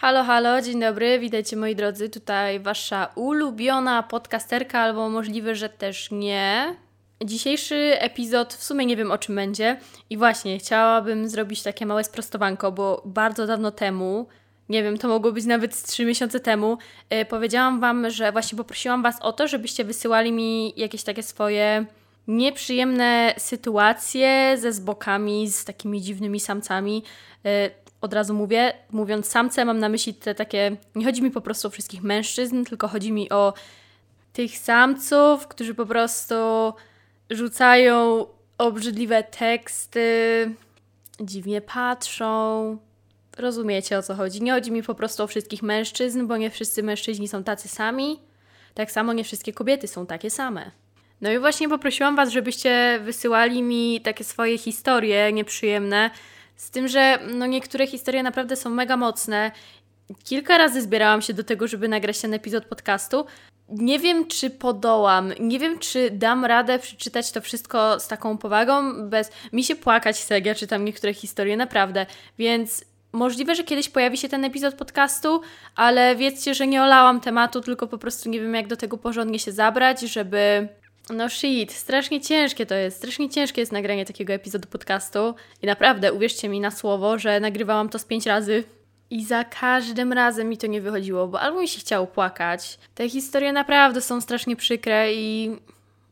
Halo, halo, dzień dobry, witajcie moi drodzy. Tutaj wasza ulubiona podcasterka, albo możliwe, że też nie. Dzisiejszy epizod w sumie nie wiem o czym będzie. I właśnie chciałabym zrobić takie małe sprostowanko, bo bardzo dawno temu, nie wiem, to mogło być nawet z 3 miesiące temu, yy, powiedziałam Wam, że właśnie poprosiłam Was o to, żebyście wysyłali mi jakieś takie swoje nieprzyjemne sytuacje ze zbokami, z takimi dziwnymi samcami. Od razu mówię, mówiąc samce, mam na myśli te takie. Nie chodzi mi po prostu o wszystkich mężczyzn, tylko chodzi mi o tych samców, którzy po prostu rzucają obrzydliwe teksty, dziwnie patrzą. Rozumiecie o co chodzi. Nie chodzi mi po prostu o wszystkich mężczyzn, bo nie wszyscy mężczyźni są tacy sami. Tak samo nie wszystkie kobiety są takie same. No i właśnie poprosiłam Was, żebyście wysyłali mi takie swoje historie nieprzyjemne z tym, że no niektóre historie naprawdę są mega mocne. Kilka razy zbierałam się do tego, żeby nagrać ten epizod podcastu. Nie wiem, czy podołam, nie wiem, czy dam radę przeczytać to wszystko z taką powagą, bez mi się płakać jak ja czytam niektóre historie, naprawdę. Więc możliwe, że kiedyś pojawi się ten epizod podcastu, ale wiedzcie, że nie olałam tematu, tylko po prostu nie wiem, jak do tego porządnie się zabrać, żeby no shit, strasznie ciężkie to jest, strasznie ciężkie jest nagranie takiego epizodu podcastu i naprawdę, uwierzcie mi na słowo, że nagrywałam to z pięć razy i za każdym razem mi to nie wychodziło, bo albo mi się chciało płakać, te historie naprawdę są strasznie przykre i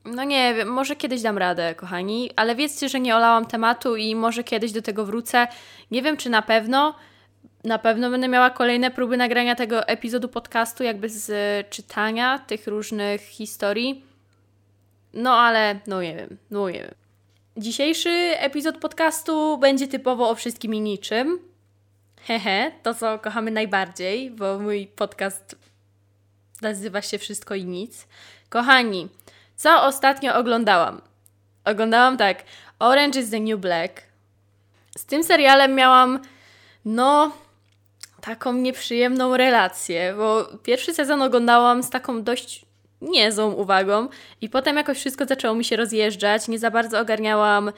no nie wiem, może kiedyś dam radę, kochani, ale wiedzcie, że nie olałam tematu i może kiedyś do tego wrócę. Nie wiem, czy na pewno, na pewno będę miała kolejne próby nagrania tego epizodu podcastu, jakby z czytania tych różnych historii. No ale, no nie wiem, no nie wiem. Dzisiejszy epizod podcastu będzie typowo o wszystkim i niczym. Hehe, to co kochamy najbardziej, bo mój podcast nazywa się Wszystko i Nic. Kochani, co ostatnio oglądałam? Oglądałam tak Orange is the New Black. Z tym serialem miałam, no, taką nieprzyjemną relację, bo pierwszy sezon oglądałam z taką dość niezłą uwagą i potem jakoś wszystko zaczęło mi się rozjeżdżać, nie za bardzo ogarniałam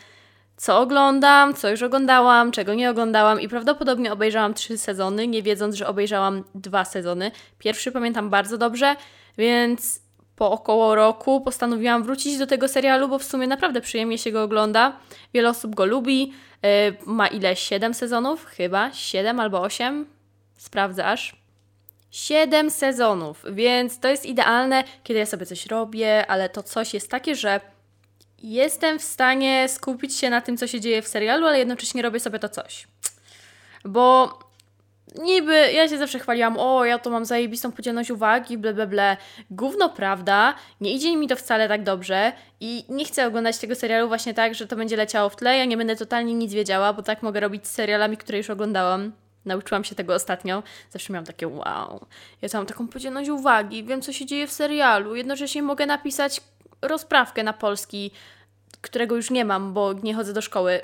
co oglądam, co już oglądałam, czego nie oglądałam i prawdopodobnie obejrzałam trzy sezony, nie wiedząc, że obejrzałam dwa sezony. Pierwszy pamiętam bardzo dobrze, więc po około roku postanowiłam wrócić do tego serialu, bo w sumie naprawdę przyjemnie się go ogląda. Wiele osób go lubi. Yy, ma ile? Siedem sezonów? Chyba? Siedem albo osiem? Sprawdzasz. Siedem sezonów, więc to jest idealne, kiedy ja sobie coś robię, ale to coś jest takie, że jestem w stanie skupić się na tym, co się dzieje w serialu, ale jednocześnie robię sobie to coś. Bo niby ja się zawsze chwaliłam, o, ja to mam zajebistą podzielność uwagi, ble, ble, ble. Gówno prawda, nie idzie mi to wcale tak dobrze i nie chcę oglądać tego serialu właśnie tak, że to będzie leciało w tle, ja nie będę totalnie nic wiedziała, bo tak mogę robić z serialami, które już oglądałam. Nauczyłam się tego ostatnio. Zawsze miałam takie wow. Ja mam taką podzielność uwagi, wiem co się dzieje w serialu. Jednocześnie mogę napisać rozprawkę na polski, którego już nie mam, bo nie chodzę do szkoły.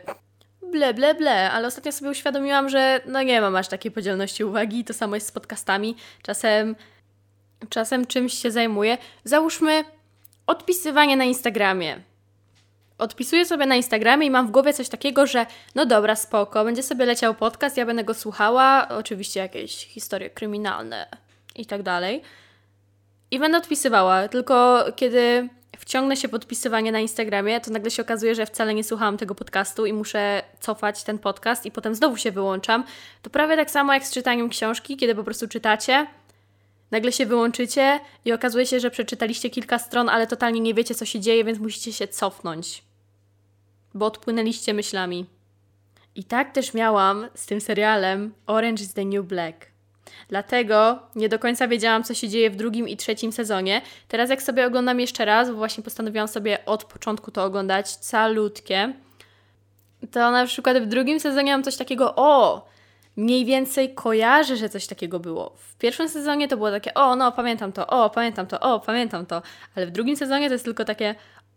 Ble, ble, ble, ale ostatnio sobie uświadomiłam, że no nie mam aż takiej podzielności uwagi. To samo jest z podcastami. Czasem, czasem czymś się zajmuję. Załóżmy odpisywanie na Instagramie odpisuję sobie na Instagramie i mam w głowie coś takiego, że no dobra, spoko, będzie sobie leciał podcast, ja będę go słuchała, oczywiście jakieś historie kryminalne i tak dalej. I będę odpisywała, tylko kiedy wciągnę się podpisywanie na Instagramie, to nagle się okazuje, że wcale nie słuchałam tego podcastu i muszę cofać ten podcast i potem znowu się wyłączam. To prawie tak samo jak z czytaniem książki, kiedy po prostu czytacie, nagle się wyłączycie i okazuje się, że przeczytaliście kilka stron, ale totalnie nie wiecie, co się dzieje, więc musicie się cofnąć bo odpłynęliście myślami. I tak też miałam z tym serialem Orange is the New Black. Dlatego nie do końca wiedziałam, co się dzieje w drugim i trzecim sezonie. Teraz, jak sobie oglądam jeszcze raz, bo właśnie postanowiłam sobie od początku to oglądać calutkie, to na przykład w drugim sezonie mam coś takiego, o, mniej więcej kojarzę, że coś takiego było. W pierwszym sezonie to było takie, o, no, pamiętam to, o, pamiętam to, o, pamiętam to, ale w drugim sezonie to jest tylko takie,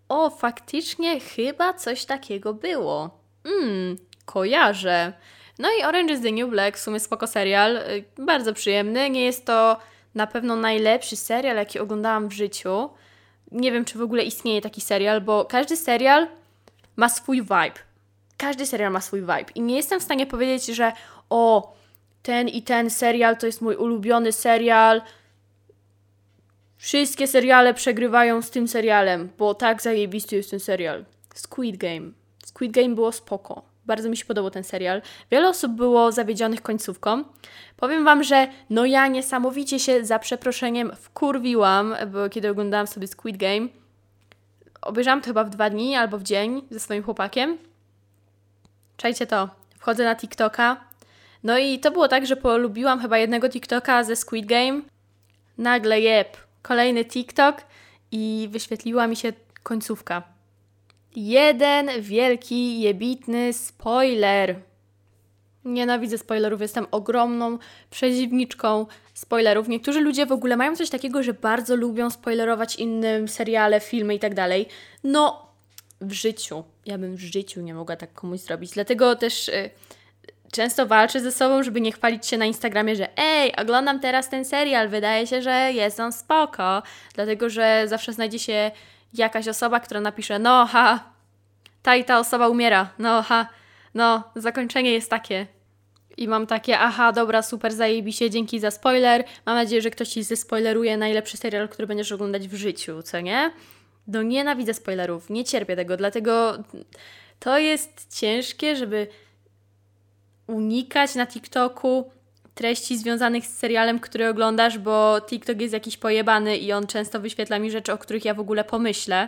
o, faktycznie chyba coś takiego było. Mmm, kojarzę. No i Orange is the New Black, w sumie spoko serial, y, bardzo przyjemny. Nie jest to na pewno najlepszy serial, jaki oglądałam w życiu. Nie wiem, czy w ogóle istnieje taki serial, bo każdy serial ma swój vibe. Każdy serial ma swój vibe. I nie jestem w stanie powiedzieć, że o, ten i ten serial to jest mój ulubiony serial. Wszystkie seriale przegrywają z tym serialem, bo tak zajebisty jest ten serial. Squid Game. Squid Game było spoko. Bardzo mi się podobał ten serial. Wiele osób było zawiedzionych końcówką. Powiem Wam, że no ja niesamowicie się za przeproszeniem wkurwiłam, bo kiedy oglądałam sobie Squid Game. Obejrzałam to chyba w dwa dni albo w dzień ze swoim chłopakiem. Czajcie to. Wchodzę na TikToka. No i to było tak, że polubiłam chyba jednego TikToka ze Squid Game. Nagle jeb, kolejny TikTok i wyświetliła mi się końcówka. Jeden wielki, jebitny spoiler. Nienawidzę spoilerów, jestem ogromną przeciwniczką spoilerów. Niektórzy ludzie w ogóle mają coś takiego, że bardzo lubią spoilerować innym seriale, filmy i tak dalej. No, w życiu. Ja bym w życiu nie mogła tak komuś zrobić. Dlatego też y, często walczę ze sobą, żeby nie chwalić się na Instagramie, że ej, oglądam teraz ten serial, wydaje się, że jest on spoko. Dlatego, że zawsze znajdzie się jakaś osoba, która napisze, no ha, ta i ta osoba umiera, no ha, no, zakończenie jest takie. I mam takie, aha, dobra, super, zajebiście, dzięki za spoiler. Mam nadzieję, że ktoś Ci zespoileruje najlepszy serial, który będziesz oglądać w życiu, co nie? No nienawidzę spoilerów, nie cierpię tego, dlatego to jest ciężkie, żeby unikać na TikToku treści związanych z serialem, który oglądasz, bo TikTok jest jakiś pojebany i on często wyświetla mi rzeczy, o których ja w ogóle pomyślę.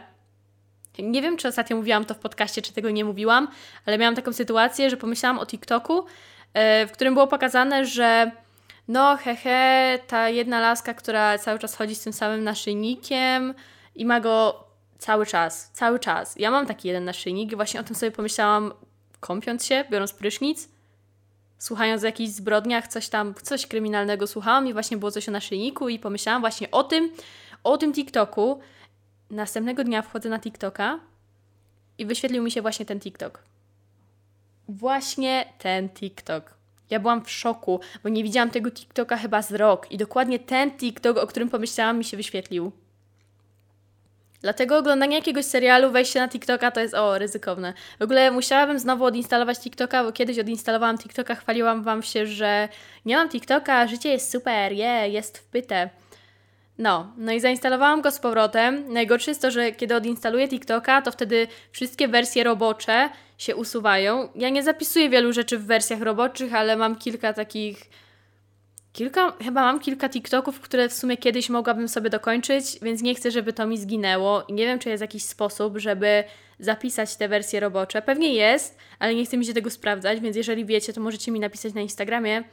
Nie wiem, czy ostatnio mówiłam to w podcaście, czy tego nie mówiłam, ale miałam taką sytuację, że pomyślałam o TikToku, e, w którym było pokazane, że no hehe, ta jedna laska, która cały czas chodzi z tym samym naszyjnikiem i ma go cały czas, cały czas. Ja mam taki jeden naszyjnik i właśnie o tym sobie pomyślałam, kąpiąc się, biorąc prysznic, słuchając o jakichś zbrodniach, coś tam, coś kryminalnego słuchałam i właśnie było coś o naszyjniku i pomyślałam właśnie o tym, o tym TikToku. Następnego dnia wchodzę na TikToka i wyświetlił mi się właśnie ten TikTok. Właśnie ten TikTok. Ja byłam w szoku, bo nie widziałam tego TikToka chyba z rok i dokładnie ten TikTok, o którym pomyślałam, mi się wyświetlił. Dlatego oglądanie jakiegoś serialu, wejście na TikToka to jest o, ryzykowne. W ogóle musiałabym znowu odinstalować TikToka, bo kiedyś odinstalowałam TikToka, chwaliłam Wam się, że nie mam TikToka, życie jest super, je, yeah, jest wpyte. No, no i zainstalowałam go z powrotem. Najgorsze jest to, że kiedy odinstaluję TikToka, to wtedy wszystkie wersje robocze się usuwają. Ja nie zapisuję wielu rzeczy w wersjach roboczych, ale mam kilka takich Kilka, chyba mam kilka TikToków, które w sumie kiedyś mogłabym sobie dokończyć, więc nie chcę, żeby to mi zginęło. I nie wiem, czy jest jakiś sposób, żeby zapisać te wersje robocze. Pewnie jest, ale nie chcę mi się tego sprawdzać, więc jeżeli wiecie, to możecie mi napisać na Instagramie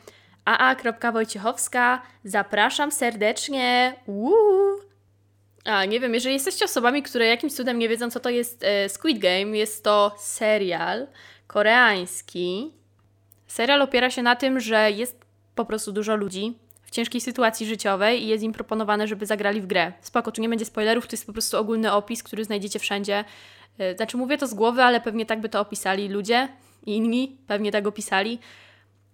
aa.wojciechowska. Zapraszam serdecznie. Uuu. A, nie wiem, jeżeli jesteście osobami, które jakimś cudem nie wiedzą, co to jest e, Squid Game, jest to serial koreański. Serial opiera się na tym, że jest po prostu dużo ludzi w ciężkiej sytuacji życiowej i jest im proponowane, żeby zagrali w grę. Spoko, tu nie będzie spoilerów, to jest po prostu ogólny opis, który znajdziecie wszędzie. E, znaczy mówię to z głowy, ale pewnie tak by to opisali ludzie, inni pewnie tak opisali.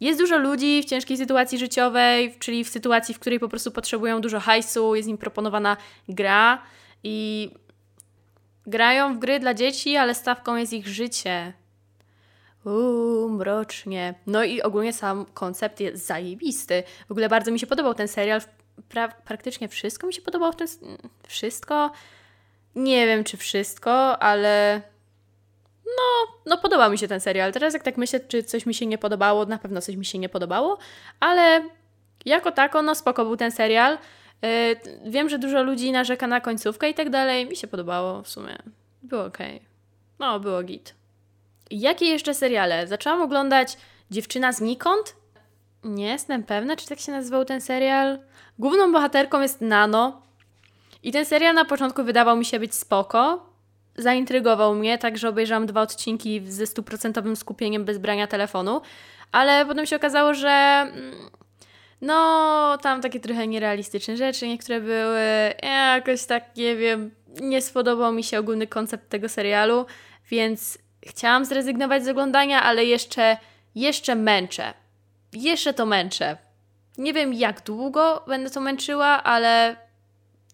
Jest dużo ludzi w ciężkiej sytuacji życiowej, czyli w sytuacji, w której po prostu potrzebują dużo hajsu, jest im proponowana gra i grają w gry dla dzieci, ale stawką jest ich życie. Uuu, mrocznie. No i ogólnie sam koncept jest zajebisty. W ogóle bardzo mi się podobał ten serial. Pra praktycznie wszystko mi się podobało w tym... Wszystko? Nie wiem, czy wszystko, ale... No, no podobał mi się ten serial. Teraz jak tak myślę, czy coś mi się nie podobało, na pewno coś mi się nie podobało, ale jako tako, no spoko był ten serial. Yy, wiem, że dużo ludzi narzeka na końcówkę i tak dalej. Mi się podobało w sumie. Było ok. No, było git. Jakie jeszcze seriale? Zaczęłam oglądać Dziewczyna znikąd. Nie jestem pewna, czy tak się nazywał ten serial. Główną bohaterką jest Nano. I ten serial na początku wydawał mi się być spoko. Zaintrygował mnie, także obejrzałam dwa odcinki ze stuprocentowym skupieniem bez brania telefonu. Ale potem się okazało, że mm, no, tam takie trochę nierealistyczne rzeczy niektóre były. Jakoś tak, nie wiem, nie spodobał mi się ogólny koncept tego serialu, więc Chciałam zrezygnować z oglądania, ale jeszcze, jeszcze męczę. Jeszcze to męczę. Nie wiem jak długo będę to męczyła, ale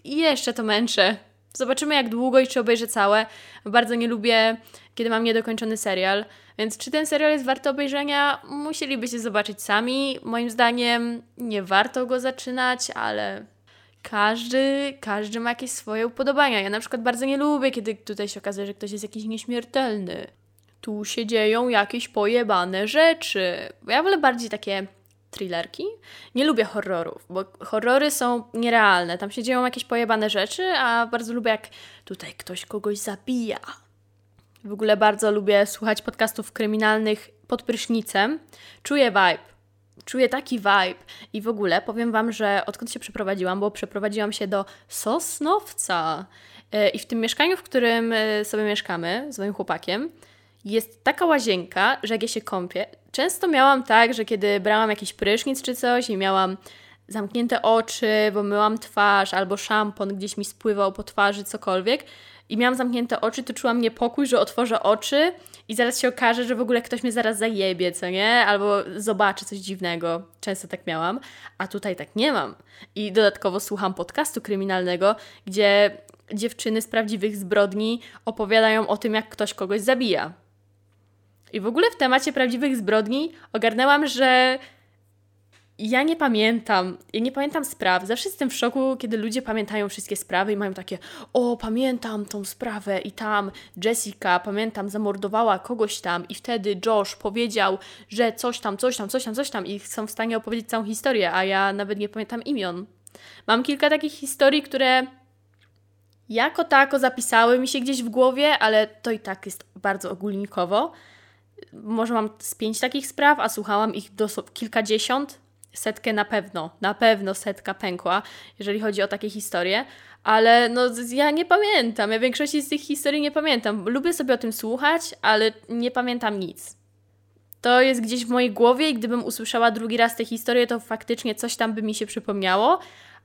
jeszcze to męczę. Zobaczymy jak długo i czy obejrzę całe. Bardzo nie lubię, kiedy mam niedokończony serial. Więc czy ten serial jest warty obejrzenia? Musielibyście zobaczyć sami. Moim zdaniem nie warto go zaczynać, ale każdy, każdy ma jakieś swoje upodobania. Ja na przykład bardzo nie lubię, kiedy tutaj się okazuje, że ktoś jest jakiś nieśmiertelny. Tu się dzieją jakieś pojebane rzeczy. Ja wolę bardziej takie thrillerki. Nie lubię horrorów, bo horrory są nierealne. Tam się dzieją jakieś pojebane rzeczy, a bardzo lubię, jak tutaj ktoś kogoś zabija. W ogóle bardzo lubię słuchać podcastów kryminalnych pod prysznicem. Czuję vibe. Czuję taki vibe. I w ogóle powiem Wam, że odkąd się przeprowadziłam, bo przeprowadziłam się do Sosnowca. E, I w tym mieszkaniu, w którym e, sobie mieszkamy z moim chłopakiem, jest taka łazienka, że jak ja się kąpię, często miałam tak, że kiedy brałam jakiś prysznic czy coś i miałam zamknięte oczy, bo myłam twarz albo szampon gdzieś mi spływał po twarzy, cokolwiek i miałam zamknięte oczy, to czułam niepokój, że otworzę oczy i zaraz się okaże, że w ogóle ktoś mnie zaraz zajebie, co nie? Albo zobaczy coś dziwnego. Często tak miałam, a tutaj tak nie mam. I dodatkowo słucham podcastu kryminalnego, gdzie dziewczyny z prawdziwych zbrodni opowiadają o tym, jak ktoś kogoś zabija. I w ogóle w temacie prawdziwych zbrodni ogarnęłam, że ja nie pamiętam, ja nie pamiętam spraw. Zawsze jestem w szoku, kiedy ludzie pamiętają wszystkie sprawy i mają takie, o, pamiętam tą sprawę i tam Jessica, pamiętam, zamordowała kogoś tam i wtedy Josh powiedział, że coś tam, coś tam, coś tam, coś tam i są w stanie opowiedzieć całą historię, a ja nawet nie pamiętam imion. Mam kilka takich historii, które jako tako zapisały mi się gdzieś w głowie, ale to i tak jest bardzo ogólnikowo może mam z pięć takich spraw, a słuchałam ich do kilkadziesiąt. Setkę na pewno, na pewno setka pękła, jeżeli chodzi o takie historie, ale no ja nie pamiętam. Ja większości z tych historii nie pamiętam. Lubię sobie o tym słuchać, ale nie pamiętam nic. To jest gdzieś w mojej głowie i gdybym usłyszała drugi raz tę historię, to faktycznie coś tam by mi się przypomniało,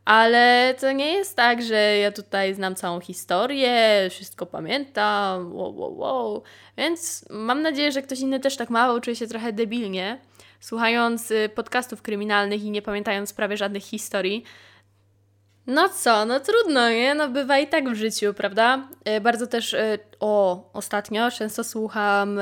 ale to nie jest tak, że ja tutaj znam całą historię, wszystko pamiętam, wow, wow, wow. Więc mam nadzieję, że ktoś inny też tak ma, bo czuje się trochę debilnie, słuchając y, podcastów kryminalnych i nie pamiętając prawie żadnych historii. No co, no trudno, nie? No bywa i tak w życiu, prawda? Y, bardzo też, y, o, ostatnio często słucham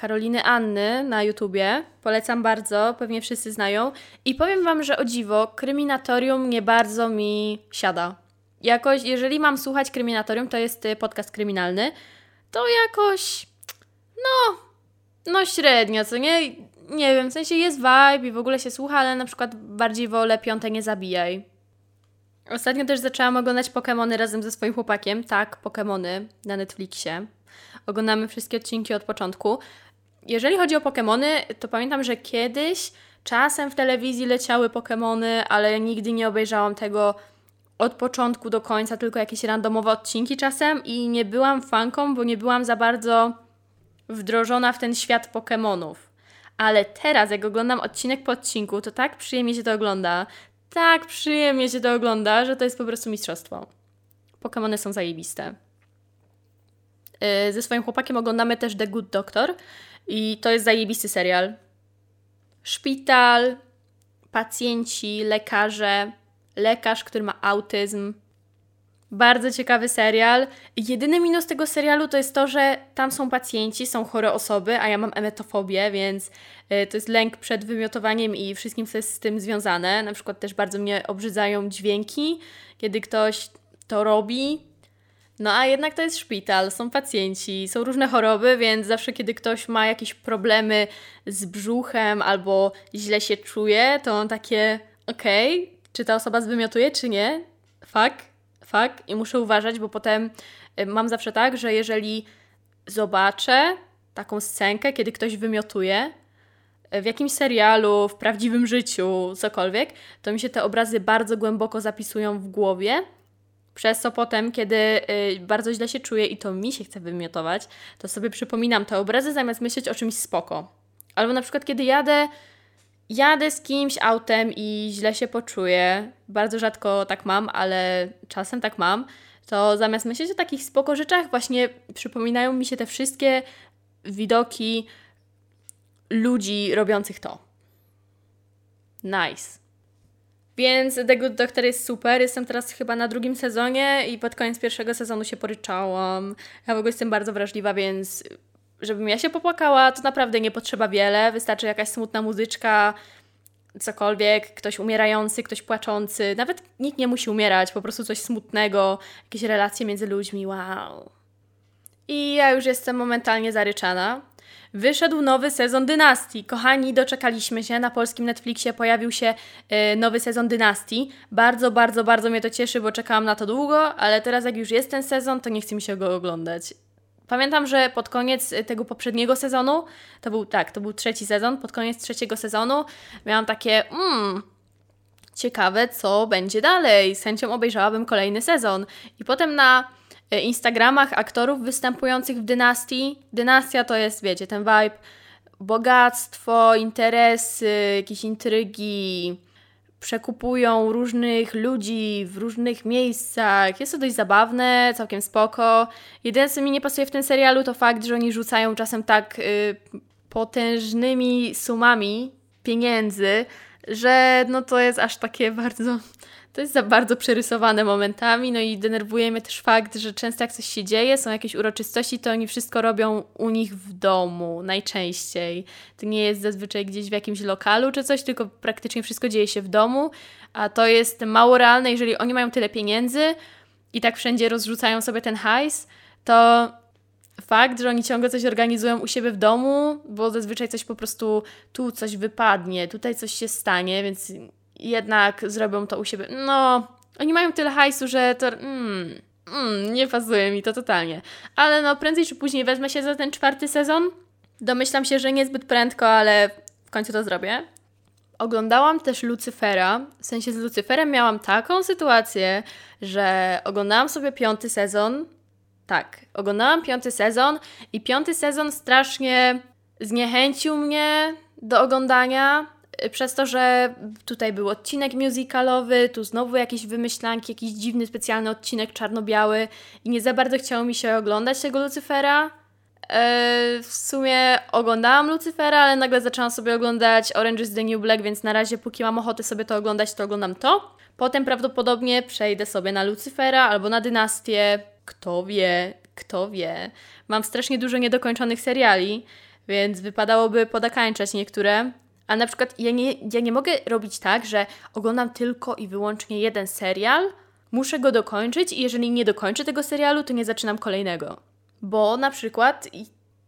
Karoliny Anny na YouTubie. Polecam bardzo, pewnie wszyscy znają. I powiem Wam, że o dziwo, kryminatorium nie bardzo mi siada. Jakoś, jeżeli mam słuchać kryminatorium, to jest y, podcast kryminalny, to jakoś, no, no średnio, co nie? Nie wiem, w sensie jest vibe i w ogóle się słucha, ale na przykład bardziej wolę Piąte Nie Zabijaj. Ostatnio też zaczęłam oglądać Pokémony razem ze swoim chłopakiem. Tak, Pokémony na Netflixie. Oglądamy wszystkie odcinki od początku. Jeżeli chodzi o Pokémony, to pamiętam, że kiedyś czasem w telewizji leciały Pokémony, ale nigdy nie obejrzałam tego od początku do końca, tylko jakieś randomowe odcinki czasem i nie byłam fanką, bo nie byłam za bardzo wdrożona w ten świat Pokémonów. Ale teraz, jak oglądam odcinek po odcinku, to tak przyjemnie się to ogląda, tak przyjemnie się to ogląda, że to jest po prostu mistrzostwo. Pokémony są zajebiste. Yy, ze swoim chłopakiem oglądamy też The Good Doctor i to jest zajebisty serial. Szpital, pacjenci, lekarze, lekarz, który ma autyzm. Bardzo ciekawy serial. Jedyny minus tego serialu to jest to, że tam są pacjenci, są chore osoby, a ja mam emetofobię, więc y, to jest lęk przed wymiotowaniem i wszystkim, co jest z tym związane. Na przykład też bardzo mnie obrzydzają dźwięki, kiedy ktoś to robi, no a jednak to jest szpital, są pacjenci, są różne choroby, więc zawsze kiedy ktoś ma jakieś problemy z brzuchem albo źle się czuje, to on takie, okej, okay, czy ta osoba zwymiotuje, czy nie? Fuck, fuck. I muszę uważać, bo potem y, mam zawsze tak, że jeżeli zobaczę taką scenkę, kiedy ktoś wymiotuje, y, w jakimś serialu, w prawdziwym życiu, cokolwiek, to mi się te obrazy bardzo głęboko zapisują w głowie przez co potem, kiedy y, bardzo źle się czuję i to mi się chce wymiotować, to sobie przypominam te obrazy zamiast myśleć o czymś spoko. Albo na przykład, kiedy jadę, jadę z kimś autem i źle się poczuję, bardzo rzadko tak mam, ale czasem tak mam, to zamiast myśleć o takich spoko rzeczach, właśnie przypominają mi się te wszystkie widoki ludzi robiących to. Nice. Więc The Good Doctor jest super. Jestem teraz chyba na drugim sezonie i pod koniec pierwszego sezonu się poryczałam. Ja w ogóle jestem bardzo wrażliwa, więc żebym ja się popłakała, to naprawdę nie potrzeba wiele. Wystarczy jakaś smutna muzyczka, cokolwiek, ktoś umierający, ktoś płaczący. Nawet nikt nie musi umierać, po prostu coś smutnego, jakieś relacje między ludźmi. Wow. I ja już jestem momentalnie zaryczana. Wyszedł nowy sezon Dynastii. Kochani, doczekaliśmy się. Na polskim Netflixie pojawił się y, nowy sezon Dynastii. Bardzo, bardzo, bardzo mnie to cieszy, bo czekałam na to długo, ale teraz jak już jest ten sezon, to nie chce mi się go oglądać. Pamiętam, że pod koniec tego poprzedniego sezonu, to był tak, to był trzeci sezon, pod koniec trzeciego sezonu miałam takie, mmm, ciekawe co będzie dalej. Z chęcią obejrzałabym kolejny sezon. I potem na e, Instagramach aktorów występujących w dynastii, dynastia to jest, wiecie, ten vibe, bogactwo, interesy, jakieś intrygi, przekupują różnych ludzi w różnych miejscach. Jest to dość zabawne, całkiem spoko. Jedyne, co mi nie pasuje w tym serialu, to fakt, że oni rzucają czasem tak y, potężnymi sumami pieniędzy, że no to jest aż takie bardzo to jest za bardzo przerysowane momentami, no i denerwuje mnie też fakt, że często jak coś się dzieje, są jakieś uroczystości, to oni wszystko robią u nich w domu, najczęściej. To nie jest zazwyczaj gdzieś w jakimś lokalu czy coś, tylko praktycznie wszystko dzieje się w domu, a to jest mało realne, jeżeli oni mają tyle pieniędzy i tak wszędzie rozrzucają sobie ten hajs, to fakt, że oni ciągle coś organizują u siebie w domu, bo zazwyczaj coś po prostu tu coś wypadnie, tutaj coś się stanie, więc jednak zrobią to u siebie. No, oni mają tyle hajsu, że to. Mm, mm, nie pasuje mi to totalnie. Ale no, prędzej czy później wezmę się za ten czwarty sezon. Domyślam się, że niezbyt prędko, ale w końcu to zrobię. Oglądałam też Lucyfera. W sensie z Lucyferem miałam taką sytuację, że oglądałam sobie piąty sezon. Tak, oglądałam piąty sezon i piąty sezon strasznie zniechęcił mnie do oglądania przez to, że tutaj był odcinek musicalowy, tu znowu jakieś wymyślanki, jakiś dziwny, specjalny odcinek czarno-biały i nie za bardzo chciało mi się oglądać tego Lucyfera. Eee, w sumie oglądałam Lucyfera, ale nagle zaczęłam sobie oglądać Orange is the New Black, więc na razie póki mam ochotę sobie to oglądać, to oglądam to. Potem prawdopodobnie przejdę sobie na Lucyfera albo na Dynastię. Kto wie, kto wie. Mam strasznie dużo niedokończonych seriali, więc wypadałoby podakańczać niektóre. A na przykład ja nie, ja nie mogę robić tak, że oglądam tylko i wyłącznie jeden serial, muszę go dokończyć i jeżeli nie dokończę tego serialu, to nie zaczynam kolejnego. Bo na przykład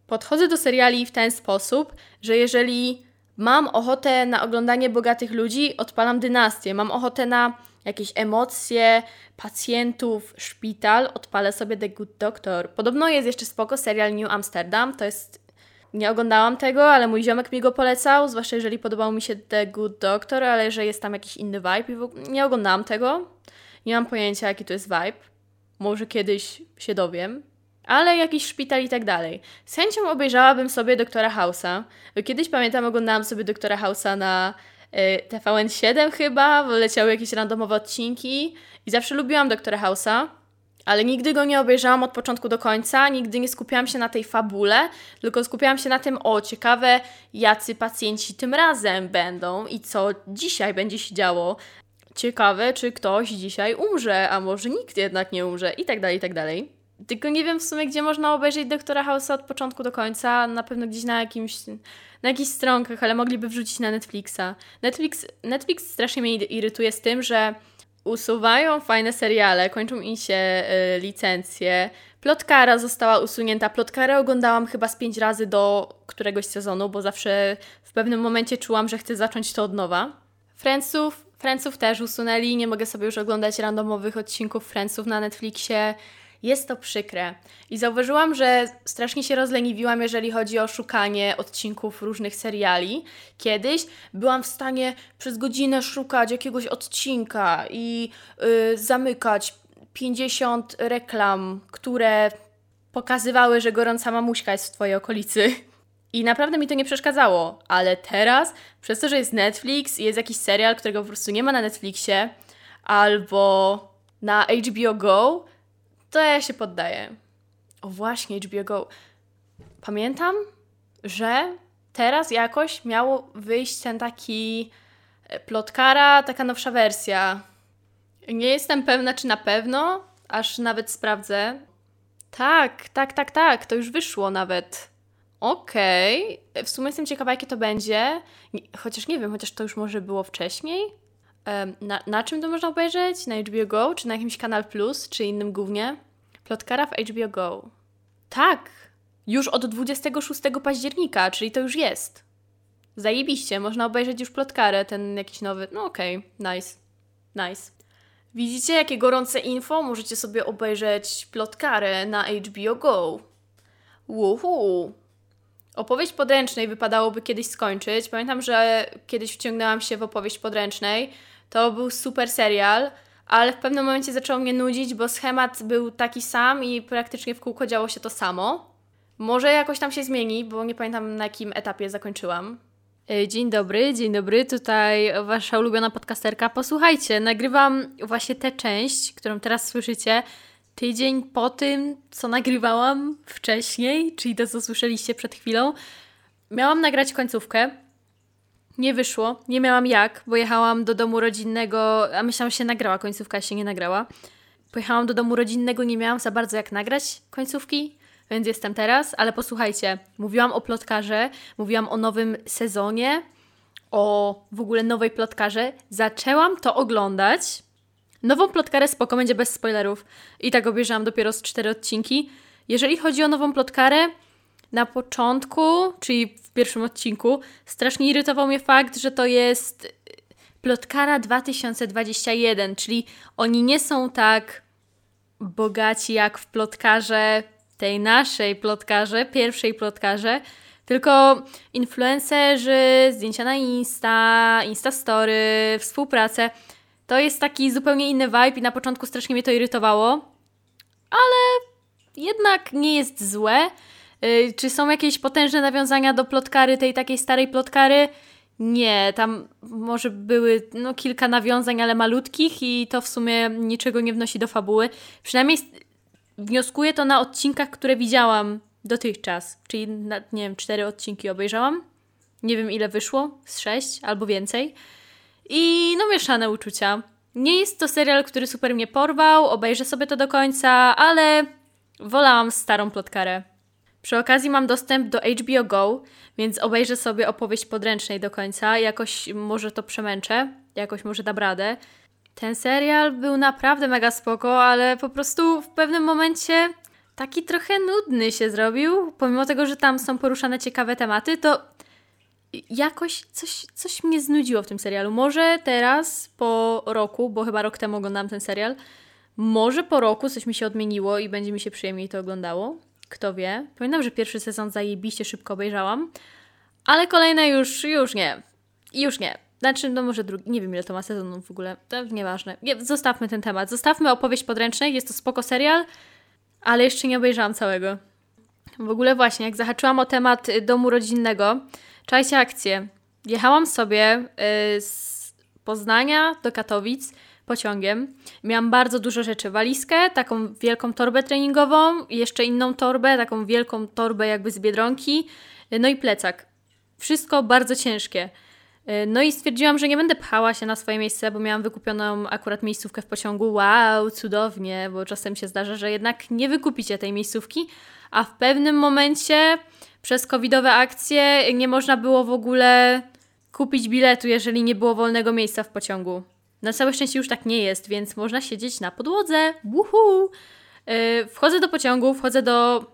podchodzę do seriali w ten sposób, że jeżeli mam ochotę na oglądanie bogatych ludzi, odpalam dynastię. Mam ochotę na jakieś emocje, pacjentów, szpital, odpalę sobie The Good Doctor. Podobno jest jeszcze spoko serial New Amsterdam, to jest nie oglądałam tego, ale mój ziomek mi go polecał, zwłaszcza jeżeli podobał mi się The Good Doctor, ale że jest tam jakiś inny vibe i w ogóle nie oglądałam tego. Nie mam pojęcia, jaki to jest vibe. Może kiedyś się dowiem. Ale jakiś szpital i tak dalej. Z chęcią obejrzałabym sobie Doktora House'a. Kiedyś pamiętam, oglądałam sobie Doktora House'a na y, TVN7 chyba, leciały jakieś randomowe odcinki i zawsze lubiłam Doktora House'a ale nigdy go nie obejrzałam od początku do końca, nigdy nie skupiałam się na tej fabule, tylko skupiałam się na tym, o ciekawe, jacy pacjenci tym razem będą i co dzisiaj będzie się działo. Ciekawe, czy ktoś dzisiaj umrze, a może nikt jednak nie umrze, i tak dalej, i tak dalej. Tylko nie wiem w sumie, gdzie można obejrzeć Doktora House'a od początku do końca. Na pewno gdzieś na jakimś, na jakichś stronkach, ale mogliby wrzucić na Netflixa. Netflix, Netflix strasznie mnie irytuje z tym, że usuwają fajne seriale, kończą im się y, licencje. Plotkara została usunięta. Plotkarę oglądałam chyba z pięć razy do któregoś sezonu, bo zawsze w pewnym momencie czułam, że chcę zacząć to od nowa. Friendsów, Friendsów też usunęli, nie mogę sobie już oglądać randomowych odcinków Friendsów na Netflixie. Jest to przykre. I zauważyłam, że strasznie się rozleniwiłam, jeżeli chodzi o szukanie odcinków różnych seriali. Kiedyś byłam w stanie przez godzinę szukać jakiegoś odcinka i yy, zamykać 50 reklam, które pokazywały, że gorąca mamuśka jest w Twojej okolicy. I naprawdę mi to nie przeszkadzało, ale teraz, przez to, że jest Netflix i jest jakiś serial, którego po prostu nie ma na Netflixie, albo na HBO Go, to ja się poddaję. O właśnie, HBO Go. Pamiętam, że teraz jakoś miało wyjść ten taki Plotkara, taka nowsza wersja. Nie jestem pewna, czy na pewno, aż nawet sprawdzę. Tak, tak, tak, tak, to już wyszło nawet. Okej, okay. w sumie jestem ciekawa, jakie to będzie. Chociaż nie wiem, chociaż to już może było wcześniej. Na, na czym to można obejrzeć? Na HBO Go, czy na jakimś Kanal Plus, czy innym głównie? Plotkara w HBO Go. Tak, już od 26 października, czyli to już jest. Zajebiście, można obejrzeć już plotkarę, ten jakiś nowy. No okej, okay. nice. Nice. Widzicie, jakie gorące info? Możecie sobie obejrzeć plotkarę na HBO Go. Uhu. Opowieść podręcznej wypadałoby kiedyś skończyć. Pamiętam, że kiedyś wciągnęłam się w opowieść podręcznej. To był super serial, ale w pewnym momencie zaczął mnie nudzić, bo schemat był taki sam i praktycznie w kółko działo się to samo. Może jakoś tam się zmieni, bo nie pamiętam na jakim etapie zakończyłam. E, dzień dobry, dzień dobry, tutaj wasza ulubiona podcasterka. Posłuchajcie, nagrywam właśnie tę część, którą teraz słyszycie, tydzień po tym, co nagrywałam wcześniej, czyli to, co słyszeliście przed chwilą. Miałam nagrać końcówkę. Nie wyszło, nie miałam jak, bo jechałam do domu rodzinnego, a myślałam, że się nagrała końcówka, się nie nagrała. Pojechałam do domu rodzinnego, nie miałam za bardzo jak nagrać końcówki, więc jestem teraz, ale posłuchajcie, mówiłam o plotkarze, mówiłam o nowym sezonie, o w ogóle nowej plotkarze. Zaczęłam to oglądać. Nową plotkarę spoko będzie bez spoilerów. I tak obejrzałam dopiero z cztery odcinki. Jeżeli chodzi o nową plotkarę, na początku, czyli w pierwszym odcinku, strasznie irytował mnie fakt, że to jest plotkara 2021, czyli oni nie są tak bogaci jak w plotkarze tej naszej plotkarze, pierwszej plotkarze, tylko influencerzy, zdjęcia na Insta, Instastory, współpracę. To jest taki zupełnie inny vibe i na początku strasznie mnie to irytowało, ale jednak nie jest złe. Yy, czy są jakieś potężne nawiązania do plotkary, tej takiej starej plotkary? Nie, tam może były no, kilka nawiązań, ale malutkich i to w sumie niczego nie wnosi do fabuły. Przynajmniej wnioskuję to na odcinkach, które widziałam dotychczas. Czyli, na, nie wiem, cztery odcinki obejrzałam. Nie wiem ile wyszło, z sześć albo więcej. I no mieszane uczucia. Nie jest to serial, który super mnie porwał, obejrzę sobie to do końca, ale wolałam starą plotkarę. Przy okazji mam dostęp do HBO Go, więc obejrzę sobie opowieść podręcznej do końca. Jakoś może to przemęczę, jakoś może da radę. Ten serial był naprawdę mega spoko, ale po prostu w pewnym momencie taki trochę nudny się zrobił. Pomimo tego, że tam są poruszane ciekawe tematy, to jakoś coś, coś mnie znudziło w tym serialu. Może teraz, po roku, bo chyba rok temu oglądałam ten serial, może po roku coś mi się odmieniło i będzie mi się przyjemniej to oglądało. Kto wie. Pamiętam, że pierwszy sezon zajebiście szybko obejrzałam, ale kolejne już, już nie. Już nie. Znaczy, no może drugi, nie wiem ile to ma sezonów w ogóle, to nieważne. Nie, zostawmy ten temat. Zostawmy opowieść podręcznej, jest to spoko serial, ale jeszcze nie obejrzałam całego. W ogóle właśnie, jak zahaczyłam o temat y, domu rodzinnego, czajcie akcję. Jechałam sobie y, z Poznania do Katowic pociągiem. Miałam bardzo dużo rzeczy. Walizkę, taką wielką torbę treningową, jeszcze inną torbę, taką wielką torbę jakby z Biedronki, no i plecak. Wszystko bardzo ciężkie. No i stwierdziłam, że nie będę pchała się na swoje miejsce, bo miałam wykupioną akurat miejscówkę w pociągu. Wow, cudownie, bo czasem się zdarza, że jednak nie wykupicie tej miejscówki, a w pewnym momencie przez covidowe akcje nie można było w ogóle kupić biletu, jeżeli nie było wolnego miejsca w pociągu. Na całe szczęście już tak nie jest, więc można siedzieć na podłodze. Wuhu! Yy, wchodzę do pociągu, wchodzę do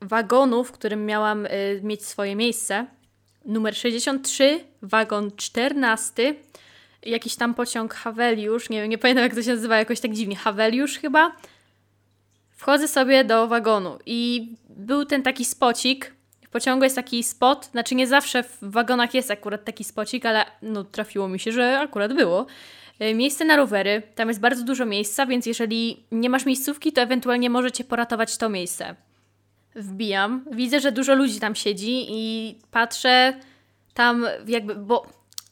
wagonu, w którym miałam yy, mieć swoje miejsce numer 63, wagon 14, jakiś tam pociąg Haveliusz, nie wiem, nie pamiętam jak to się nazywa, jakoś tak dziwnie, Haveliusz chyba. Wchodzę sobie do wagonu i był ten taki spocik, pociągu jest taki spot, znaczy nie zawsze w wagonach jest akurat taki spocik, ale no trafiło mi się, że akurat było. E, miejsce na rowery, tam jest bardzo dużo miejsca, więc jeżeli nie masz miejscówki, to ewentualnie możecie poratować to miejsce wbijam, widzę, że dużo ludzi tam siedzi i patrzę tam jakby, bo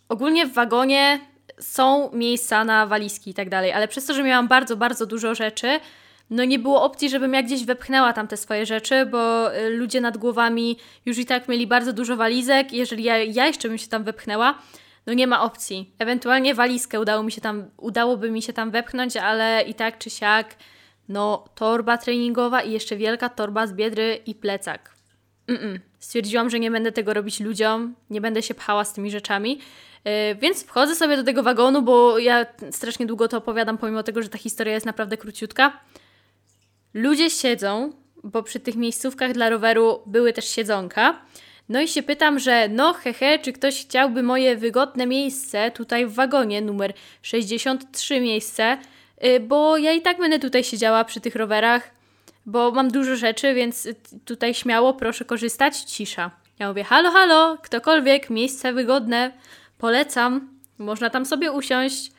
ogólnie w wagonie są miejsca na walizki i tak dalej, ale przez to, że miałam bardzo, bardzo dużo rzeczy, no nie było opcji, żebym ja gdzieś wepchnęła tam te swoje rzeczy, bo y, ludzie nad głowami już i tak mieli bardzo dużo walizek. Jeżeli ja, ja jeszcze bym się tam wepchnęła, no nie ma opcji. Ewentualnie walizkę udało mi się tam, udałoby mi się tam wepchnąć, ale i tak czy siak, no torba treningowa i jeszcze wielka torba z biedry i plecak. Mm-mm. Stwierdziłam, że nie będę tego robić ludziom, nie będę się pchała z tymi rzeczami. Yy, więc wchodzę sobie do tego wagonu, bo ja strasznie długo to opowiadam, pomimo tego, że ta historia jest naprawdę króciutka. Ludzie siedzą, bo przy tych miejscówkach dla roweru były też siedzonka. No i się pytam, że no hehe, czy ktoś chciałby moje wygodne miejsce tutaj w wagonie numer 63 miejsce, yy, bo ja i tak będę tutaj siedziała przy tych rowerach, bo mam dużo rzeczy, więc tutaj śmiało proszę korzystać. Cisza. Ja mówię, halo, halo, ktokolwiek, miejsce wygodne, polecam, można tam sobie usiąść.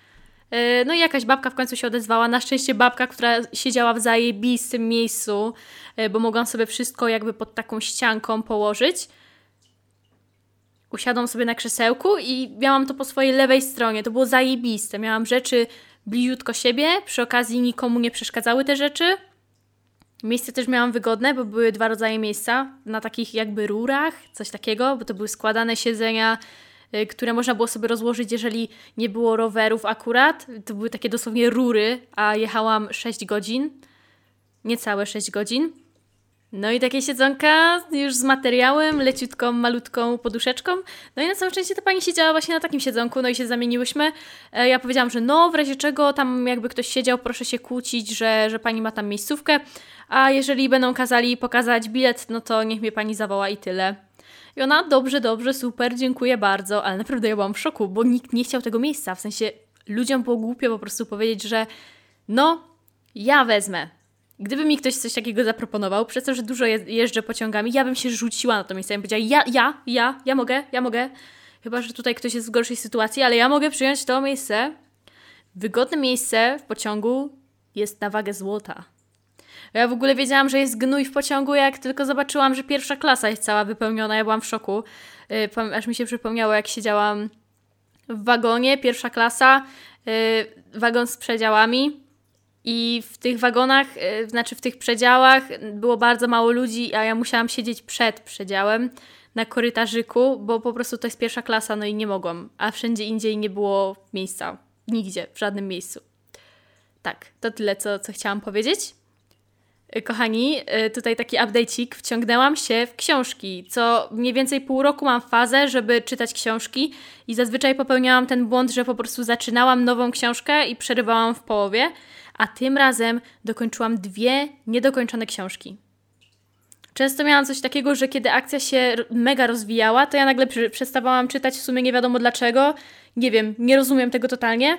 Yy, no i jakaś babka w końcu się odezwała. Na szczęście babka, która siedziała w zajebistym miejscu, yy, bo mogłam sobie wszystko jakby pod taką ścianką położyć. Usiadłam sobie na krzesełku i miałam to po swojej lewej stronie. To było zajebiste. Miałam rzeczy bliziutko siebie, przy okazji nikomu nie przeszkadzały te rzeczy. Miejsce też miałam wygodne, bo były dwa rodzaje miejsca na takich jakby rurach, coś takiego, bo to były składane siedzenia, które można było sobie rozłożyć, jeżeli nie było rowerów akurat. To były takie dosłownie rury, a jechałam 6 godzin, niecałe 6 godzin. No i takie siedzonka już z materiałem, leciutką, malutką poduszeczką. No i na całe szczęście ta pani siedziała właśnie na takim siedzonku, no i się zamieniłyśmy. E, ja powiedziałam, że no, w razie czego tam jakby ktoś siedział, proszę się kłócić, że, że pani ma tam miejscówkę, a jeżeli będą kazali pokazać bilet, no to niech mnie pani zawoła i tyle. I ona, dobrze, dobrze, super, dziękuję bardzo, ale naprawdę ja byłam w szoku, bo nikt nie chciał tego miejsca. W sensie ludziom było głupio po prostu powiedzieć, że no, ja wezmę. Gdyby mi ktoś coś takiego zaproponował, przez to, że dużo jeżdżę pociągami, ja bym się rzuciła na to miejsce. Ja bym powiedziała, ja, ja, ja, ja mogę, ja mogę. Chyba, że tutaj ktoś jest w gorszej sytuacji, ale ja mogę przyjąć to miejsce. Wygodne miejsce w pociągu jest na wagę złota. Ja w ogóle wiedziałam, że jest gnój w pociągu, jak tylko zobaczyłam, że pierwsza klasa jest cała wypełniona. Ja byłam w szoku. Y, aż mi się przypomniało, jak siedziałam w wagonie, pierwsza klasa, y, wagon z przedziałami. I w tych wagonach, y, znaczy w tych przedziałach było bardzo mało ludzi, a ja musiałam siedzieć przed przedziałem na korytarzyku, bo po prostu to jest pierwsza klasa, no i nie mogłam. A wszędzie indziej nie było miejsca. Nigdzie, w żadnym miejscu. Tak, to tyle, co, co chciałam powiedzieć. Kochani, y, tutaj taki update'ik. Wciągnęłam się w książki. Co mniej więcej pół roku mam fazę, żeby czytać książki i zazwyczaj popełniałam ten błąd, że po prostu zaczynałam nową książkę i przerywałam w połowie, a tym razem dokończyłam dwie niedokończone książki. Często miałam coś takiego, że kiedy akcja się mega rozwijała, to ja nagle przestawałam czytać w sumie nie wiadomo dlaczego. Nie wiem, nie rozumiem tego totalnie.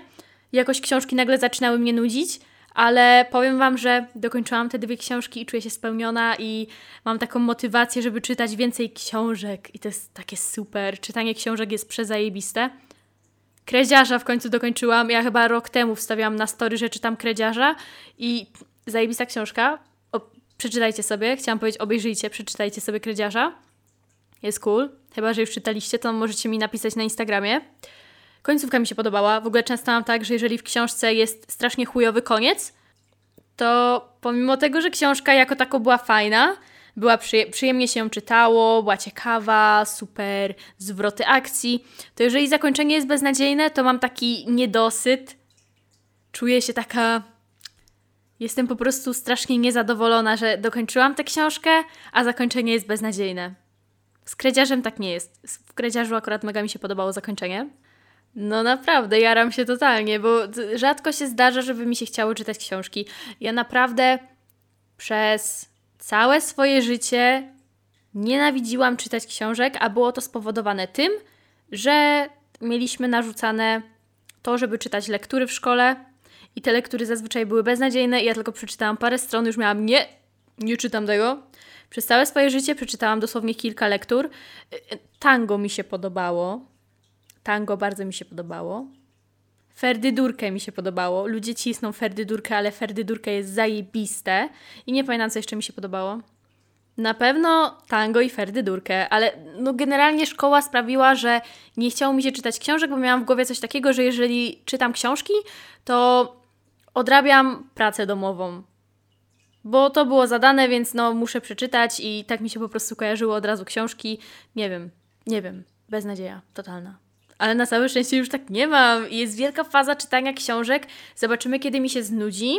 Jakoś książki nagle zaczynały mnie nudzić ale powiem Wam, że dokończyłam te dwie książki i czuję się spełniona i mam taką motywację, żeby czytać więcej książek i to jest takie super. Czytanie książek jest przezajebiste. Kredziarza w końcu dokończyłam. Ja chyba rok temu wstawiałam na story, że czytam Kredziarza i zajebista książka. O, przeczytajcie sobie. Chciałam powiedzieć, obejrzyjcie, przeczytajcie sobie Kredziarza. Jest cool. Chyba, że już czytaliście, to możecie mi napisać na Instagramie. Końcówka mi się podobała. W ogóle często mam tak, że jeżeli w książce jest strasznie chujowy koniec, to pomimo tego, że książka jako tako była fajna, była przyjemnie się ją czytało, była ciekawa, super, zwroty akcji, to jeżeli zakończenie jest beznadziejne, to mam taki niedosyt. Czuję się taka. Jestem po prostu strasznie niezadowolona, że dokończyłam tę książkę, a zakończenie jest beznadziejne. Z kredziarzem tak nie jest. W kredziarzu akurat mega mi się podobało zakończenie. No naprawdę, jaram się totalnie, bo rzadko się zdarza, żeby mi się chciało czytać książki. Ja naprawdę przez całe swoje życie nienawidziłam czytać książek, a było to spowodowane tym, że mieliśmy narzucane to, żeby czytać lektury w szkole i te lektury zazwyczaj były beznadziejne i ja tylko przeczytałam parę stron, już miałam nie, nie czytam tego. Przez całe swoje życie przeczytałam dosłownie kilka lektur. Tango mi się podobało, Tango bardzo mi się podobało. Ferdydurkę mi się podobało. Ludzie cisną Ferdydurkę, ale Ferdydurkę jest zajebiste. I nie pamiętam, co jeszcze mi się podobało. Na pewno tango i Ferdydurkę, ale no generalnie szkoła sprawiła, że nie chciało mi się czytać książek, bo miałam w głowie coś takiego, że jeżeli czytam książki, to odrabiam pracę domową. Bo to było zadane, więc no muszę przeczytać i tak mi się po prostu kojarzyło od razu książki. Nie wiem, nie wiem. Beznadzieja totalna ale na całe szczęście już tak nie mam. Jest wielka faza czytania książek. Zobaczymy, kiedy mi się znudzi.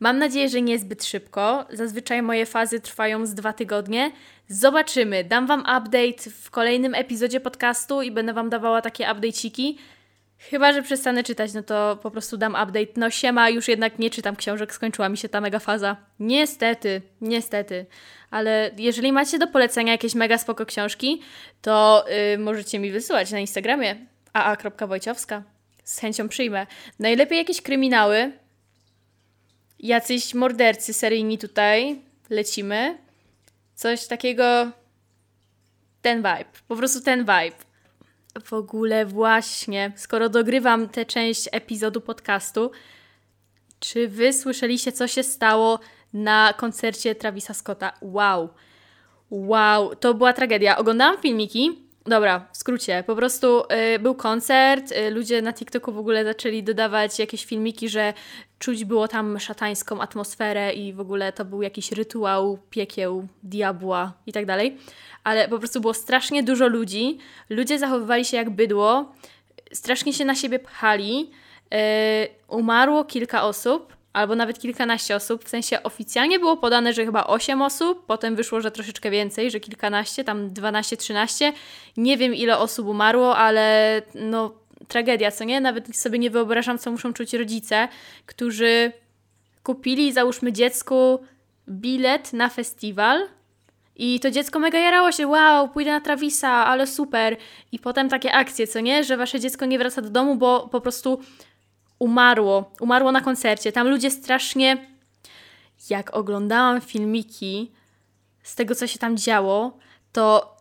Mam nadzieję, że nie zbyt szybko. Zazwyczaj moje fazy trwają z dwa tygodnie. Zobaczymy. Dam Wam update w kolejnym epizodzie podcastu i będę Wam dawała takie updateciki. Chyba, że przestanę czytać, no to po prostu dam update. No siema, już jednak nie czytam książek, skończyła mi się ta mega faza. Niestety, niestety. Ale jeżeli macie do polecenia jakieś mega spoko książki, to yy, możecie mi wysyłać na Instagramie aa.wojciowska. Z chęcią przyjmę. Najlepiej jakieś kryminały. Jacyś mordercy seryjni tutaj. Lecimy. Coś takiego... Ten vibe. Po prostu ten vibe. W ogóle właśnie, skoro dogrywam tę część epizodu podcastu, czy wy słyszeliście, co się stało na koncercie Travisa Scotta? Wow. Wow, to była tragedia. Oglądałam filmiki. Dobra, w skrócie. Po prostu y, był koncert, y, ludzie na TikToku w ogóle zaczęli dodawać jakieś filmiki, że czuć było tam szatańską atmosferę i w ogóle to był jakiś rytuał piekieł, diabła i tak dalej ale po prostu było strasznie dużo ludzi. Ludzie zachowywali się jak bydło, strasznie się na siebie pchali. Yy, umarło kilka osób, albo nawet kilkanaście osób. W sensie oficjalnie było podane, że chyba 8 osób, potem wyszło, że troszeczkę więcej, że kilkanaście, tam 12-13. Nie wiem ile osób umarło, ale no tragedia, co nie? Nawet sobie nie wyobrażam, co muszą czuć rodzice, którzy kupili, załóżmy dziecku, bilet na festiwal i to dziecko mega jarało się, wow, pójdę na Travisa, ale super. I potem takie akcje, co nie, że wasze dziecko nie wraca do domu, bo po prostu umarło. Umarło na koncercie. Tam ludzie strasznie. Jak oglądałam filmiki z tego, co się tam działo, to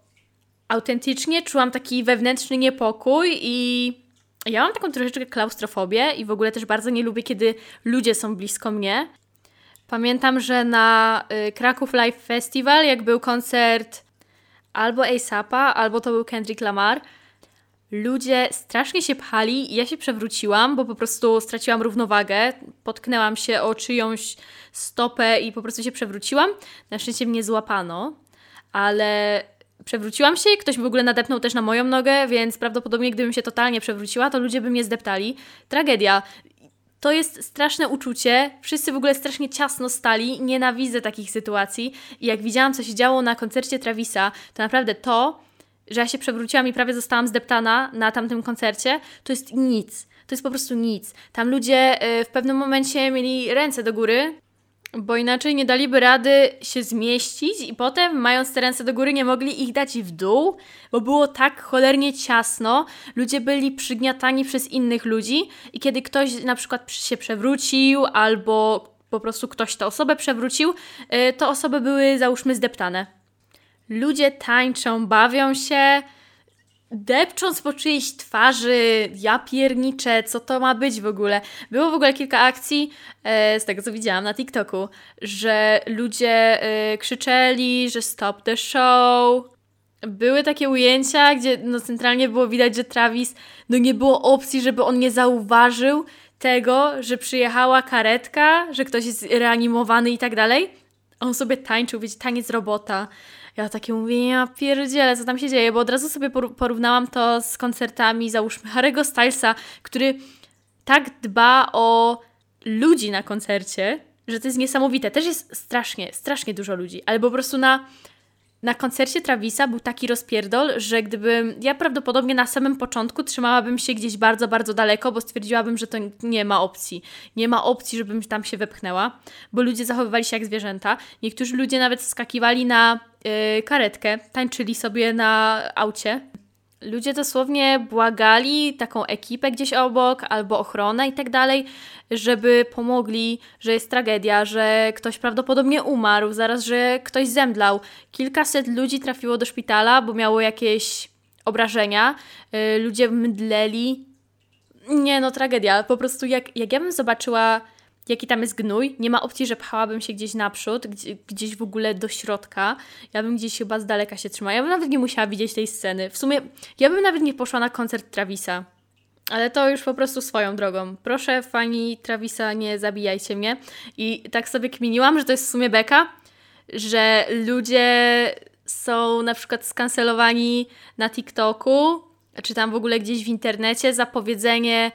autentycznie czułam taki wewnętrzny niepokój i ja mam taką troszeczkę klaustrofobię i w ogóle też bardzo nie lubię, kiedy ludzie są blisko mnie. Pamiętam, że na y, Kraków Live Festival, jak był koncert albo ASAPa, albo to był Kendrick Lamar, ludzie strasznie się pchali i ja się przewróciłam, bo po prostu straciłam równowagę, potknęłam się o czyjąś stopę i po prostu się przewróciłam. Na szczęście mnie złapano, ale przewróciłam się, ktoś w ogóle nadepnął też na moją nogę, więc prawdopodobnie gdybym się totalnie przewróciła, to ludzie by mnie zdeptali. Tragedia. To jest straszne uczucie. Wszyscy w ogóle strasznie ciasno stali. Nienawidzę takich sytuacji. I jak widziałam, co się działo na koncercie Travisa, to naprawdę to, że ja się przewróciłam i prawie zostałam zdeptana na tamtym koncercie, to jest nic. To jest po prostu nic. Tam ludzie y, w pewnym momencie mieli ręce do góry, bo inaczej nie daliby rady się zmieścić i potem, mając te ręce do góry, nie mogli ich dać w dół, bo było tak cholernie ciasno. Ludzie byli przygniatani przez innych ludzi i kiedy ktoś na przykład się przewrócił albo po prostu ktoś tę osobę przewrócił, y, to osoby były załóżmy zdeptane. Ludzie tańczą, bawią się, depcząc po czyjejś twarzy, ja pierniczę, co to ma być w ogóle. Było w ogóle kilka akcji, e, z tego co widziałam na TikToku, że ludzie e, krzyczeli, że stop the show. Były takie ujęcia, gdzie no, centralnie było widać, że Travis, no nie było opcji, żeby on nie zauważył tego, że przyjechała karetka, że ktoś jest reanimowany i tak dalej. On sobie tańczył, wiecie, taniec robota. Ja takie mówię, ja pierdzielę, co tam się dzieje, bo od razu sobie porównałam to z koncertami, załóżmy Harry'ego Stylesa, który tak dba o ludzi na koncercie, że to jest niesamowite. Też jest strasznie, strasznie dużo ludzi, ale po prostu na na koncercie Travisa był taki rozpierdol, że gdybym ja prawdopodobnie na samym początku trzymałabym się gdzieś bardzo, bardzo daleko, bo stwierdziłabym, że to nie ma opcji. Nie ma opcji, żebym tam się wepchnęła, bo ludzie zachowywali się jak zwierzęta. Niektórzy ludzie nawet skakiwali na karetkę, tańczyli sobie na aucie ludzie dosłownie błagali taką ekipę gdzieś obok albo ochronę i tak dalej, żeby pomogli, że jest tragedia, że ktoś prawdopodobnie umarł, zaraz, że ktoś zemdlał. Kilkaset ludzi trafiło do szpitala, bo miało jakieś obrażenia. Y, ludzie mdleli. Nie, no tragedia. Po prostu jak, jak ja bym zobaczyła jaki tam jest gnój. Nie ma opcji, że pchałabym się gdzieś naprzód, gdzieś w ogóle do środka. Ja bym gdzieś chyba z daleka się trzymała. Ja bym nawet nie musiała widzieć tej sceny. W sumie ja bym nawet nie poszła na koncert Travisa. Ale to już po prostu swoją drogą. Proszę, fani Travisa, nie zabijajcie mnie. I tak sobie kminiłam, że to jest w sumie beka, że ludzie są na przykład skancelowani na TikToku czy tam w ogóle gdzieś w internecie za powiedzenie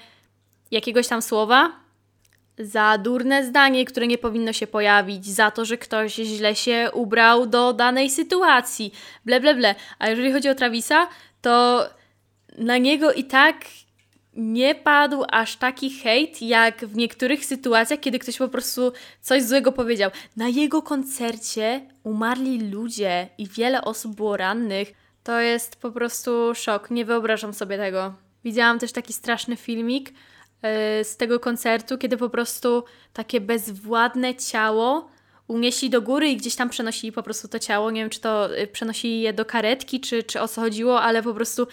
jakiegoś tam słowa, za durne zdanie, które nie powinno się pojawić, za to, że ktoś źle się ubrał do danej sytuacji, ble, ble, ble. A jeżeli chodzi o Travisa, to na niego i tak nie padł aż taki hejt, jak w niektórych sytuacjach, kiedy ktoś po prostu coś złego powiedział. Na jego koncercie umarli ludzie i wiele osób było rannych. To jest po prostu szok. Nie wyobrażam sobie tego. Widziałam też taki straszny filmik z tego koncertu, kiedy po prostu takie bezwładne ciało unieśli do góry i gdzieś tam przenosili po prostu to ciało. Nie wiem, czy to yy, przenosili je do karetki, czy, czy o co chodziło, ale po prostu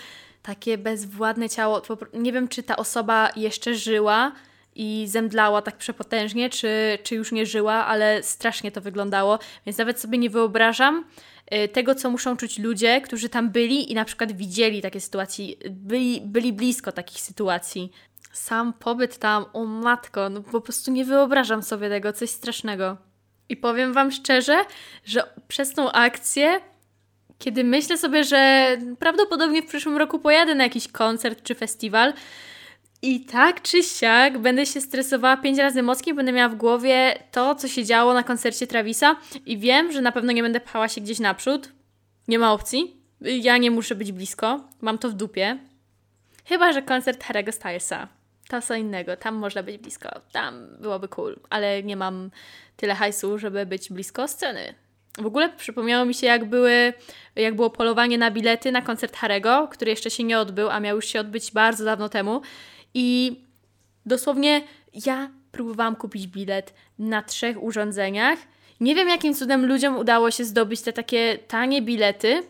takie bezwładne ciało. Nie wiem, czy ta osoba jeszcze żyła i zemdlała tak przepotężnie, czy, czy już nie żyła, ale strasznie to wyglądało, więc nawet sobie nie wyobrażam y, tego, co muszą czuć ludzie, którzy tam byli i na przykład widzieli takie sytuacje, byli, byli blisko takich sytuacji. Sam pobyt tam, o matko, no po prostu nie wyobrażam sobie tego, coś strasznego. I powiem Wam szczerze, że przez tą akcję kiedy myślę sobie, że prawdopodobnie w przyszłym roku pojadę na jakiś koncert czy festiwal, i tak czy siak będę się stresowała pięć razy mocniej, będę miała w głowie to, co się działo na koncercie Travisa i wiem, że na pewno nie będę pchała się gdzieś naprzód. Nie ma opcji. Ja nie muszę być blisko. Mam to w dupie. Chyba, że koncert Harry'ego Stylesa. To co innego. Tam można być blisko. Tam byłoby cool. Ale nie mam tyle hajsu, żeby być blisko sceny. W ogóle przypomniało mi się, jak, były, jak było polowanie na bilety na koncert Harego, który jeszcze się nie odbył, a miał już się odbyć bardzo dawno temu. I dosłownie ja próbowałam kupić bilet na trzech urządzeniach. Nie wiem, jakim cudem ludziom udało się zdobyć te takie tanie bilety.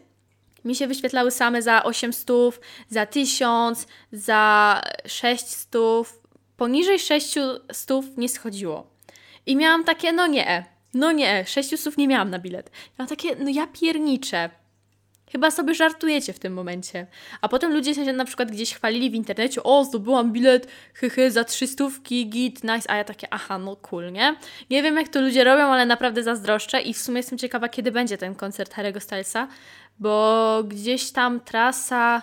Mi się wyświetlały same za 800, za 1000, za 600. Poniżej 600 nie schodziło. I miałam takie, no nie, no nie, sześciu słów nie miałam na bilet. Ja mam takie, no ja pierniczę. Chyba sobie żartujecie w tym momencie. A potem ludzie się na przykład gdzieś chwalili w internecie, o, zdobyłam bilet, hyhy, za trzystówki, git, nice, a ja takie, aha, no cool, nie? Nie wiem, jak to ludzie robią, ale naprawdę zazdroszczę i w sumie jestem ciekawa, kiedy będzie ten koncert Harry'ego Stylesa, bo gdzieś tam trasa,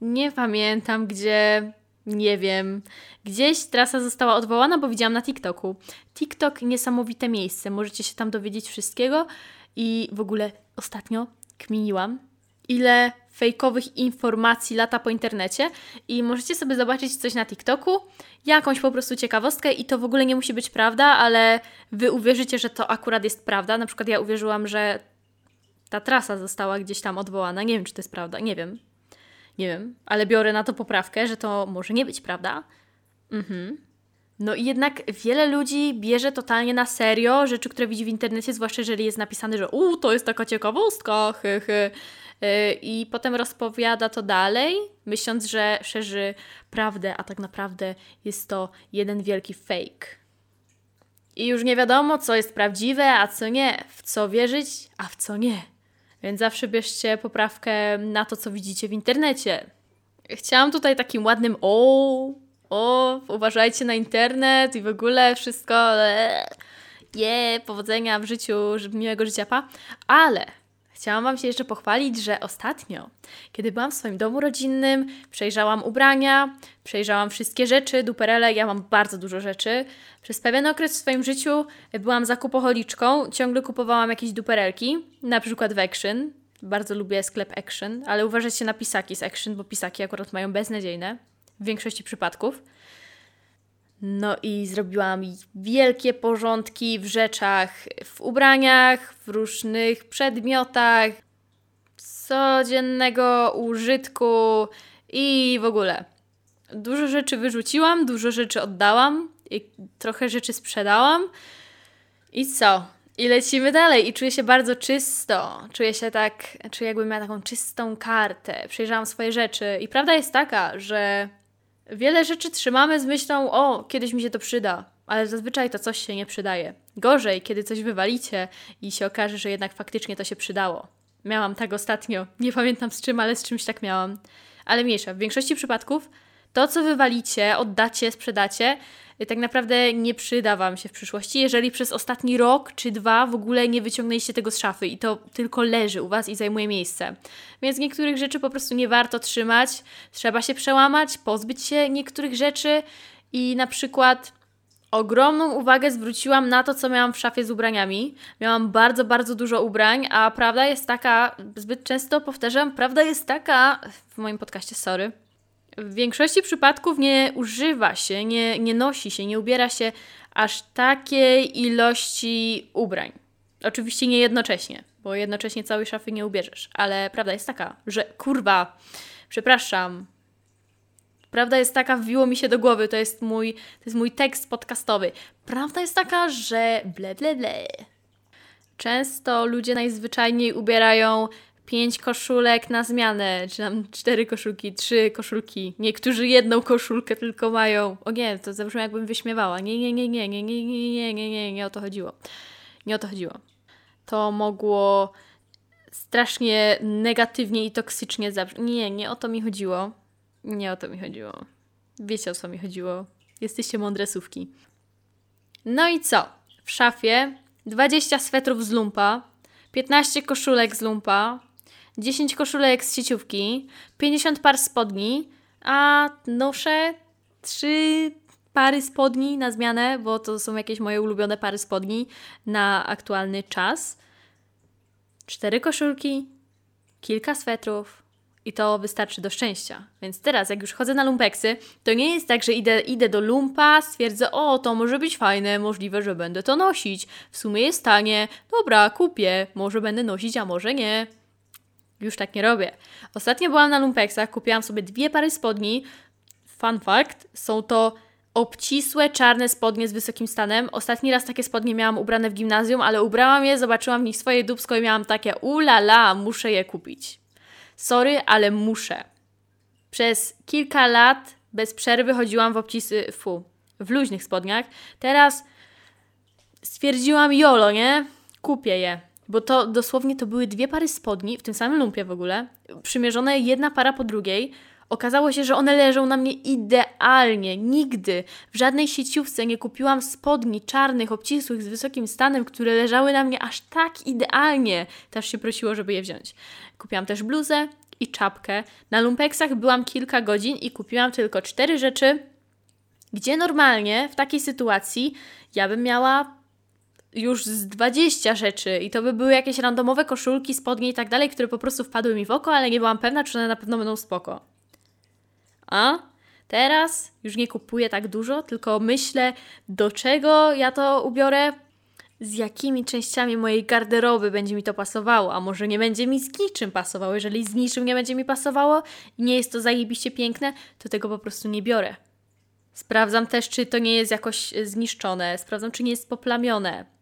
nie pamiętam, gdzie nie wiem. Gdzieś trasa została odwołana, bo widziałam na TikToku. TikTok niesamowite miejsce, możecie się tam dowiedzieć wszystkiego i w ogóle ostatnio kminiłam, ile fejkowych informacji lata po internecie i możecie sobie zobaczyć coś na TikToku, jakąś po prostu ciekawostkę i to w ogóle nie musi być prawda, ale wy uwierzycie, że to akurat jest prawda. Na przykład ja uwierzyłam, że ta trasa została gdzieś tam odwołana. Nie wiem, czy to jest prawda, nie wiem. Nie wiem, ale biorę na to poprawkę, że to może nie być prawda. Mhm. No i jednak wiele ludzi bierze totalnie na serio rzeczy, które widzi w internecie, zwłaszcza jeżeli jest napisane, że u, to jest taka ciekawostka, hy, hy. Y, I potem rozpowiada to dalej, myśląc, że szerzy prawdę, a tak naprawdę jest to jeden wielki fake. I już nie wiadomo, co jest prawdziwe, a co nie, w co wierzyć, a w co nie. Więc zawsze bierzcie poprawkę na to, co widzicie w internecie. Chciałam tutaj takim ładnym o, o, uważajcie na internet i w ogóle wszystko, je, yeah, powodzenia w życiu, miłego życia, pa. Ale Chciałam Wam się jeszcze pochwalić, że ostatnio, kiedy byłam w swoim domu rodzinnym, przejrzałam ubrania, przejrzałam wszystkie rzeczy, duperele, ja mam bardzo dużo rzeczy. Przez pewien okres w swoim życiu byłam zakupoholiczką, ciągle kupowałam jakieś duperelki, na przykład w Action. Bardzo lubię sklep Action, ale uważajcie na pisaki z Action, bo pisaki akurat mają beznadziejne w większości przypadków. No i zrobiłam wielkie porządki w rzeczach, w ubraniach, w różnych przedmiotach codziennego użytku i w ogóle. Dużo rzeczy wyrzuciłam, dużo rzeczy oddałam, trochę rzeczy sprzedałam. I co? I lecimy dalej i czuję się bardzo czysto. Czuję się tak, czuję jakbym miała taką czystą kartę. Przejrzałam swoje rzeczy i prawda jest taka, że Wiele rzeczy trzymamy z myślą, o, kiedyś mi się to przyda, ale zazwyczaj to coś się nie przydaje. Gorzej, kiedy coś wywalicie i się okaże, że jednak faktycznie to się przydało. Miałam tak ostatnio, nie pamiętam z czym, ale z czymś tak miałam. Ale mniejsza, w większości przypadków To, co wywalicie, oddacie, sprzedacie, tak naprawdę nie przyda Wam się w przyszłości, jeżeli przez ostatni rok czy dwa w ogóle nie wyciągnęliście tego z szafy i to tylko leży u Was i zajmuje miejsce. Więc niektórych rzeczy po prostu nie warto trzymać, trzeba się przełamać, pozbyć się niektórych rzeczy i na przykład ogromną uwagę zwróciłam na to, co miałam w szafie z ubraniami. Miałam bardzo, bardzo dużo ubrań, a prawda jest taka, zbyt często powtarzam, prawda jest taka, w moim podcaście, sorry, w większości przypadków nie używa się, nie, nie nosi się, nie ubiera się aż takiej ilości ubrań. Oczywiście nie jednocześnie, bo jednocześnie całej szafy nie ubierzesz, ale prawda jest taka, że kurwa, przepraszam, Prawda jest taka, wbiło mi się do głowy, to jest mój, to jest mój tekst podcastowy. Prawda jest taka, że ble ble ble. Często ludzie najzwyczajniej ubierają pięć koszulek na zmianę, czy tam cztery koszulki, trzy koszulki. Niektórzy jedną koszulkę tylko mają. O nie, to zabrzmi jakbym wyśmiewała. Nie, nie, nie, nie, nie, nie, nie, nie, nie, nie, nie o to chodziło. Nie o to chodziło. To mogło strasznie negatywnie i toksycznie zabrzmieć. Nie, nie o to mi chodziło. Nie o to mi chodziło. Wiecie o co mi chodziło. Jesteście mądre słówki. No i co? W szafie 20 swetrów z lumpa, 15 koszulek z lumpa, 10 koszulek z sieciówki, 50 par spodni, a noszę 3 pary spodni na zmianę, bo to są jakieś moje ulubione pary spodni na aktualny czas. 4 koszulki, kilka swetrów, i to wystarczy do szczęścia. Więc teraz, jak już chodzę na lumpeksy, to nie jest tak, że idę, idę do lumpa, stwierdzę, o, to może być fajne, możliwe, że będę to nosić. W sumie jest tanie, dobra, kupię, może będę nosić, a może nie. Już tak nie robię. Ostatnio byłam na lumpeksach, kupiłam sobie dwie pary spodni. Fun fact, są to obcisłe, czarne spodnie z wysokim stanem. Ostatni raz takie spodnie miałam ubrane w gimnazjum, ale ubrałam je, zobaczyłam w nich swoje dubsko i miałam takie ulala, muszę je kupić. Sorry, ale muszę. Przez kilka lat bez przerwy chodziłam w obcisy, fu, w luźnych spodniach. Teraz stwierdziłam jolo, nie? Kupię je. Bo to dosłownie to były dwie pary spodni, w tym samym lumpie w ogóle, przymierzone jedna para po drugiej. Okazało się, że one leżą na mnie idealnie. Nigdy w żadnej sieciówce nie kupiłam spodni czarnych, obcisłych, z wysokim stanem, które leżały na mnie aż tak idealnie. Też się prosiło, żeby je wziąć. Kupiłam też bluzę i czapkę. Na lumpeksach byłam kilka godzin i kupiłam tylko cztery rzeczy, gdzie normalnie w takiej sytuacji ja bym miała już z 20 rzeczy i to by były jakieś randomowe koszulki, spodnie i tak dalej, które po prostu wpadły mi w oko, ale nie byłam pewna, czy one na pewno będą spoko. A teraz już nie kupuję tak dużo, tylko myślę, do czego ja to ubiorę, z jakimi częściami mojej garderoby będzie mi to pasowało, a może nie będzie mi z niczym pasowało. Jeżeli z niczym nie będzie mi pasowało i nie jest to zajebiście piękne, to tego po prostu nie biorę. Sprawdzam też, czy to nie jest jakoś zniszczone, sprawdzam, czy nie jest poplamione.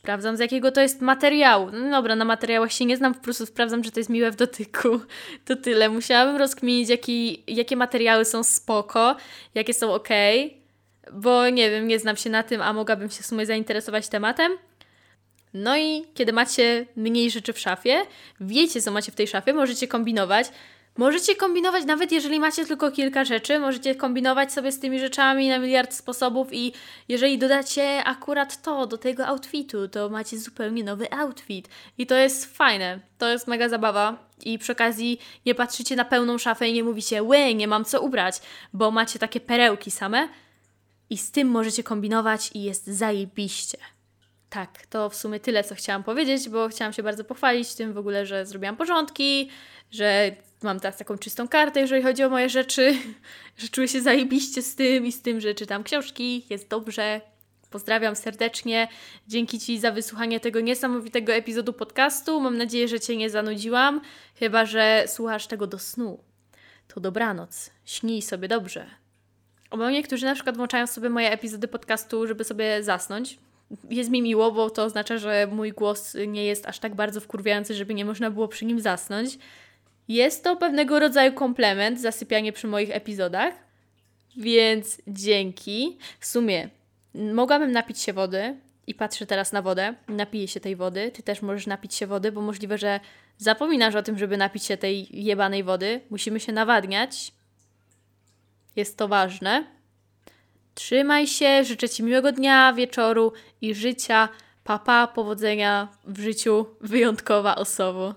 Sprawdzam, z jakiego to jest materiału. No dobra, na materiałach się nie znam, po prostu sprawdzam, czy to jest miłe w dotyku. To tyle. Musiałabym rozkminić, jaki, jakie materiały są spoko, jakie są ok, bo nie wiem, nie znam się na tym, a mogłabym się w sumie zainteresować tematem. No i kiedy macie mniej rzeczy w szafie, wiecie, co macie w tej szafie, możecie kombinować. Możecie kombinować, nawet jeżeli macie tylko kilka rzeczy, możecie kombinować sobie z tymi rzeczami na miliard sposobów i jeżeli dodacie akurat to do tego outfitu, to macie zupełnie nowy outfit. I to jest fajne, to jest mega zabawa. I przy okazji nie patrzycie na pełną szafę i nie mówicie, łe, nie mam co ubrać, bo macie takie perełki same i z tym możecie kombinować i jest zajebiście. Tak, to w sumie tyle, co chciałam powiedzieć, bo chciałam się bardzo pochwalić tym w ogóle, że zrobiłam porządki, że mam teraz taką czystą kartę, jeżeli chodzi o moje rzeczy, że czuję się zajebiście z tym i z tym, że czytam książki, jest dobrze. Pozdrawiam serdecznie. Dzięki Ci za wysłuchanie tego niesamowitego epizodu podcastu. Mam nadzieję, że Cię nie zanudziłam, chyba że słuchasz tego do snu. To dobranoc. Śnij sobie dobrze. Bo niektórzy na przykład włączają sobie moje epizody podcastu, żeby sobie zasnąć. Jest mi miło, bo to oznacza, że mój głos nie jest aż tak bardzo wkurwiający, żeby nie można było przy nim zasnąć. Jest to pewnego rodzaju komplement, zasypianie przy moich epizodach, więc dzięki. W sumie mogłabym napić się wody i patrzę teraz na wodę, napiję się tej wody. Ty też możesz napić się wody, bo możliwe, że zapominasz o tym, żeby napić się tej jebanej wody. Musimy się nawadniać. Jest to ważne. Trzymaj się, życzę Ci miłego dnia, wieczoru i życia. Papa, powodzenia w życiu, wyjątkowa osoba.